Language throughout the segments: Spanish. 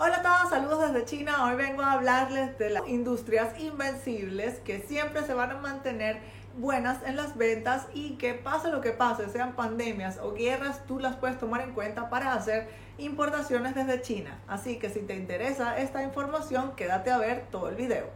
Hola a todos, saludos desde China. Hoy vengo a hablarles de las industrias invencibles que siempre se van a mantener buenas en las ventas y que pase lo que pase, sean pandemias o guerras, tú las puedes tomar en cuenta para hacer importaciones desde China. Así que si te interesa esta información, quédate a ver todo el video.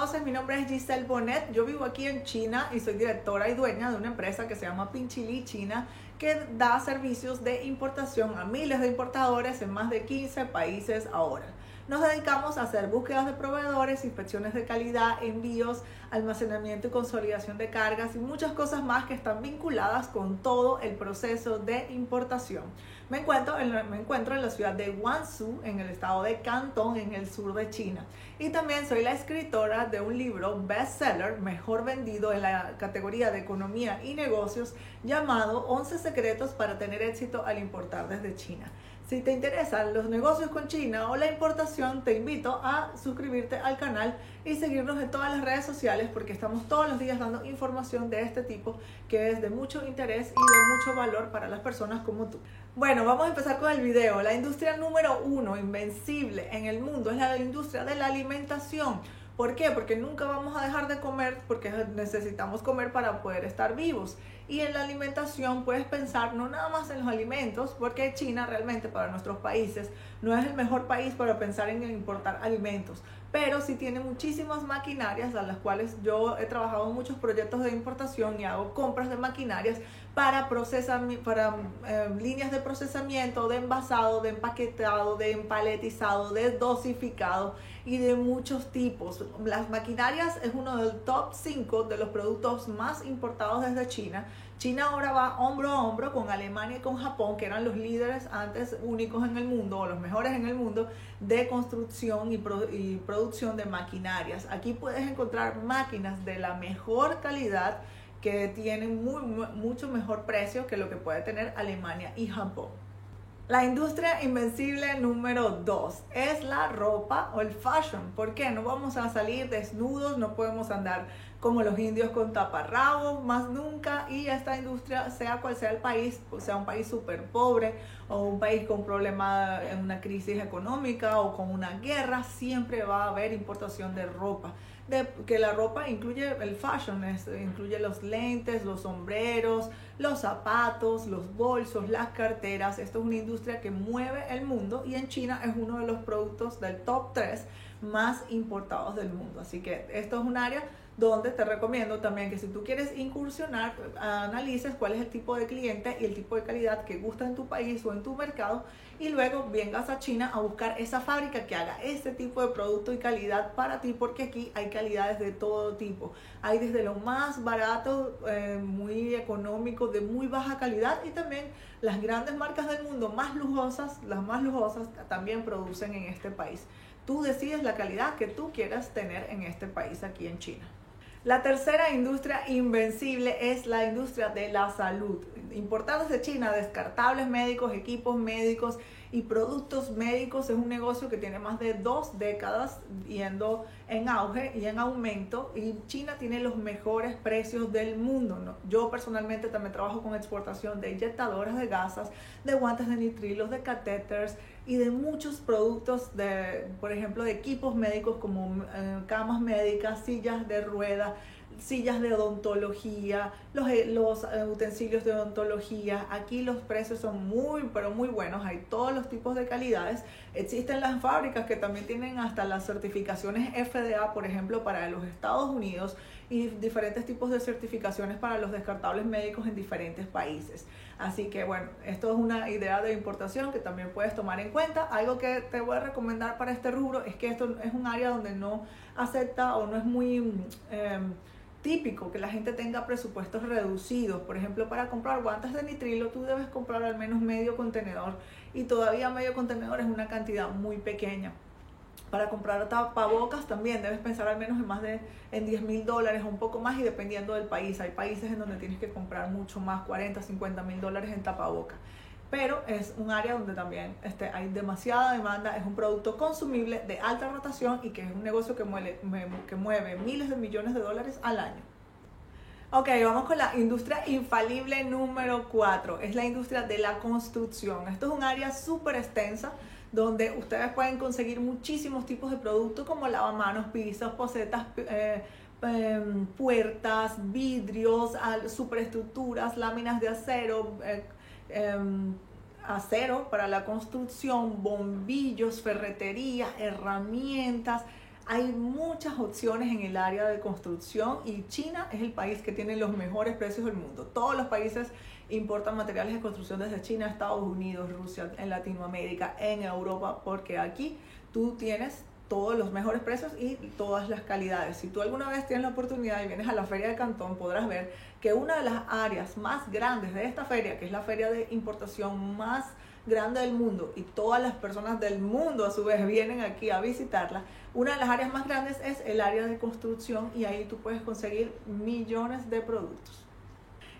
Conoces, mi nombre es Giselle Bonet. Yo vivo aquí en China y soy directora y dueña de una empresa que se llama Pinchili China, que da servicios de importación a miles de importadores en más de 15 países ahora. Nos dedicamos a hacer búsquedas de proveedores, inspecciones de calidad, envíos, almacenamiento y consolidación de cargas y muchas cosas más que están vinculadas con todo el proceso de importación. Me encuentro, en, la ciudad de Guangzhou, en el estado de Cantón, en el sur de China. Y también soy la escritora de un libro bestseller, mejor vendido en la categoría de economía y negocios, llamado 11 secretos para tener éxito al importar desde China. Si te interesan los negocios con China o la importación, te invito a suscribirte al canal y seguirnos en todas las redes sociales porque estamos todos los días dando información de este tipo que es de mucho interés y de mucho valor para las personas como tú. Bueno, vamos a empezar con el video. La industria número uno, invencible en el mundo, es la industria de la alimentación. ¿Por qué? Porque nunca vamos a dejar de comer porque necesitamos comer para poder estar vivos. Y en la alimentación puedes pensar no nada más en los alimentos, porque China realmente para nuestros países no es el mejor país para pensar en importar alimentos, pero sí tiene muchísimas maquinarias a las cuales yo he trabajado en muchos proyectos de importación y hago compras de maquinarias para, para eh, líneas de procesamiento, de envasado, de empaquetado, de empaletizado, de dosificado y de muchos tipos. Las maquinarias es uno del top 5 de los productos más importados desde China. China ahora va hombro a hombro con Alemania y con Japón, que eran los líderes antes únicos en el mundo o los mejores en el mundo de construcción y, producción de maquinarias. Aquí puedes encontrar máquinas de la mejor calidad que tienen mucho mejor precio que lo que puede tener Alemania y Japón. La industria invencible número 2 es la ropa o el fashion. ¿Por qué? No vamos a salir desnudos, no podemos andar como los indios con taparrabos, más nunca. Y esta industria, sea cual sea el país, sea un país súper pobre o un país con problemas en una crisis económica o con una guerra, siempre va a haber importación de ropa que la ropa incluye el fashion, incluye los lentes, los sombreros, los zapatos, los bolsos, las carteras. Esto es una industria que mueve el mundo y en China es uno de los productos del top 3 más importados del mundo. Así que esto es un área donde te recomiendo también que si tú quieres incursionar, analices cuál es el tipo de cliente y el tipo de calidad que gusta en tu país o en tu mercado y luego vengas a China a buscar esa fábrica que haga ese tipo de producto y calidad para ti porque aquí hay calidades de todo tipo. Hay desde lo más barato, eh, muy económico, de muy baja calidad y también las grandes marcas del mundo más lujosas, las más lujosas también producen en este país. Tú decides la calidad que tú quieras tener en este país aquí en China. La tercera industria invencible es la industria de la salud. Importados de China, descartables médicos, equipos médicos y productos médicos es un negocio que tiene más de dos décadas yendo en auge y en aumento y China tiene los mejores precios del mundo. Yo personalmente también trabajo con exportación de inyectadoras de gasas, de guantes de nitrilos, de catéteres y de muchos productos, de, por ejemplo, de equipos médicos como eh, camas médicas, sillas de ruedas, sillas de odontología, los, eh, eh, utensilios de odontología. Aquí los precios son muy, pero muy buenos. Hay todos los tipos de calidades. Existen las fábricas que también tienen hasta las certificaciones FDA, por ejemplo, para los Estados Unidos y diferentes tipos de certificaciones para los descartables médicos en diferentes países. Así que bueno, esto es una idea de importación que también puedes tomar en cuenta. Algo que te voy a recomendar para este rubro es que esto es un área donde no acepta o no es muy... Eh, típico que la gente tenga presupuestos reducidos. Por ejemplo, para comprar guantes de nitrilo, tú debes comprar al menos medio contenedor y todavía medio contenedor es una cantidad muy pequeña. Para comprar tapabocas también debes pensar al menos en más de en 10 mil dólares o un poco más y dependiendo del país. Hay países en donde tienes que comprar mucho más, 40, 50 mil dólares en tapabocas. Pero es un área donde también este, hay demasiada demanda, es un producto consumible de alta rotación y que es un negocio que mueve, que mueve miles de millones de dólares al año. Ok, vamos con la industria infalible número 4. Es la industria de la construcción. Esto es un área súper extensa donde ustedes pueden conseguir muchísimos tipos de productos como lavamanos, pisos, posetas, eh, em, puertas, vidrios, superestructuras, láminas de acero, eh, em, acero para la construcción, bombillos, ferretería, herramientas. Hay muchas opciones en el área de construcción y China es el país que tiene los mejores precios del mundo. Todos los países importan materiales de construcción desde China, Estados Unidos, Rusia, en Latinoamérica, en Europa, porque aquí tú tienes todos los mejores precios y todas las calidades. Si tú alguna vez tienes la oportunidad y vienes a la feria de Cantón, podrás ver que una de las áreas más grandes de esta feria, que es la feria de importación más grande del mundo y todas las personas del mundo a su vez vienen aquí a visitarla, una de las áreas más grandes es el área de construcción y ahí tú puedes conseguir millones de productos.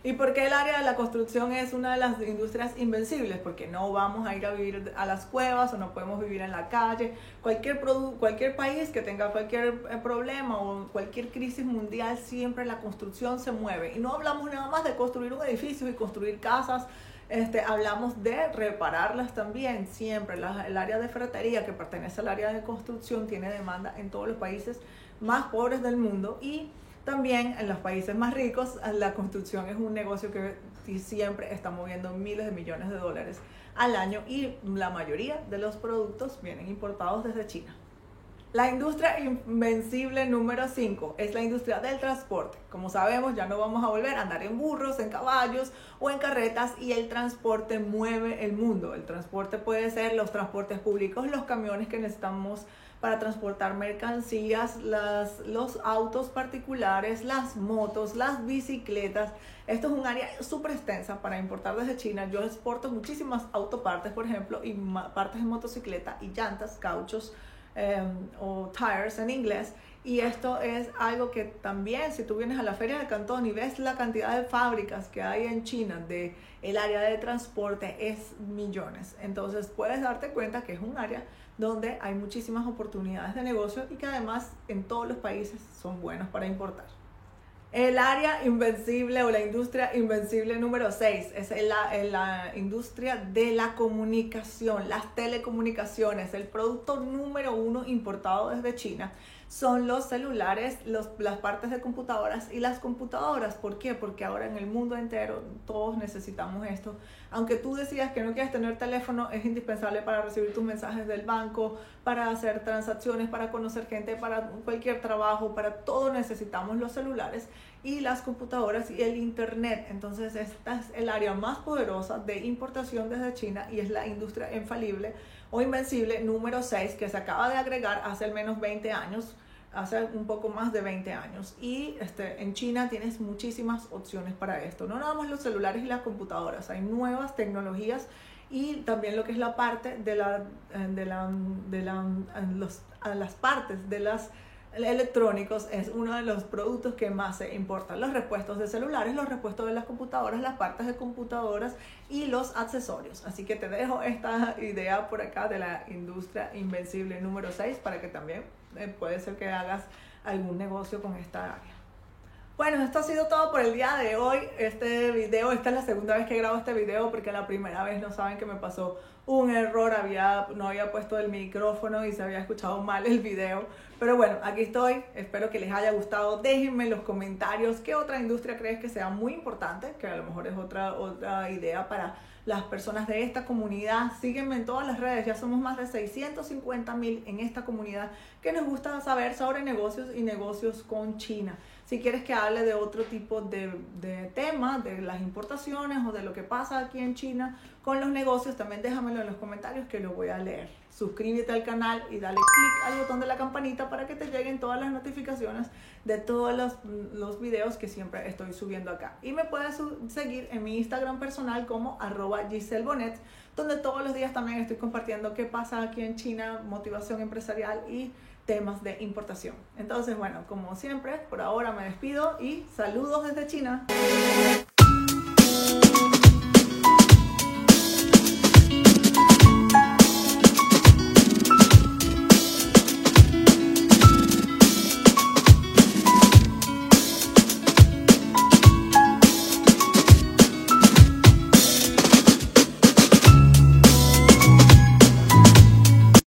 ¿Y por qué el área de la construcción es una de las industrias invencibles? Porque no vamos a ir a vivir a las cuevas o no podemos vivir en la calle. Cualquier, cualquier país que tenga cualquier eh, problema o cualquier crisis mundial, siempre la construcción se mueve. Y no hablamos nada más de construir un edificio y construir casas. Este, hablamos de repararlas también, siempre. el área de ferretería que pertenece al área de construcción tiene demanda en todos los países más pobres del mundo y también en los países más ricos, la construcción es un negocio que siempre está moviendo miles de millones de dólares al año y la mayoría de los productos vienen importados desde China. La industria invencible número 5 es la industria del transporte. Como sabemos, ya no vamos a volver a andar en burros, en caballos o en carretas y el transporte mueve el mundo. El transporte puede ser los transportes públicos, los camiones que necesitamos para transportar mercancías, las, los autos particulares, las motos, las bicicletas. Esto es un área súper extensa para importar desde China. Yo exporto muchísimas autopartes, por ejemplo, y partes de motocicleta y llantas, cauchos em, o tires en inglés. Y esto es algo que también, si tú vienes a la feria de Cantón y ves la cantidad de fábricas que hay en China de el área de transporte, es millones. Entonces puedes darte cuenta que es un área donde hay muchísimas oportunidades de negocio y que además en todos los países son buenos para importar. El área invencible o la industria invencible número 6 es la, la, industria de la comunicación, las telecomunicaciones, el producto número uno importado desde China son los celulares, las partes de computadoras y las computadoras. ¿Por qué? Porque ahora en el mundo entero todos necesitamos esto. Aunque tú decías que no quieres tener teléfono, es indispensable para recibir tus mensajes del banco, para hacer transacciones, para conocer gente, para cualquier trabajo, para todo necesitamos los celulares y las computadoras y el internet. Entonces esta es el área más poderosa de importación desde China y es la industria infalible o invencible número 6 que se acaba de agregar hace al menos 20 años, hace un poco más de 20 años. Y este, en China tienes muchísimas opciones para esto. No nada más los celulares y las computadoras, hay nuevas tecnologías y también lo que es la parte de, la, de, la, de la, las partes de las electrónicos es uno de los productos que más se importan. Los repuestos de celulares, los repuestos de las computadoras, las partes de computadoras y los accesorios. Así que te dejo esta idea por acá de la industria invencible número 6 para que también eh, puede ser que hagas algún negocio con esta área. Bueno, esto ha sido todo por el día de hoy. Este video, esta es la segunda vez que grabo este video porque la primera vez no saben que me pasó un error, había, no había puesto el micrófono y se había escuchado mal el video. Pero bueno, aquí estoy, espero que les haya gustado. Déjenme en los comentarios qué otra industria crees que sea muy importante, que a lo mejor es otra, otra idea para las personas de esta comunidad. Sígueme en todas las redes, ya somos más de 650 mil en esta comunidad que nos gusta saber sobre negocios y negocios con China. Si quieres que hable de otro tipo de, de temas, de las importaciones o de lo que pasa aquí en China con los negocios, también déjamelo en los comentarios que lo voy a leer. Suscríbete al canal y dale click al botón de la campanita para que te lleguen todas las notificaciones de todos los, los videos que siempre estoy subiendo acá. Y me puedes seguir en mi Instagram personal como arroba Giselle Bonet, donde todos los días también estoy compartiendo qué pasa aquí en China, motivación empresarial y temas de importación. Entonces, bueno, como siempre, por ahora me despido y saludos desde China.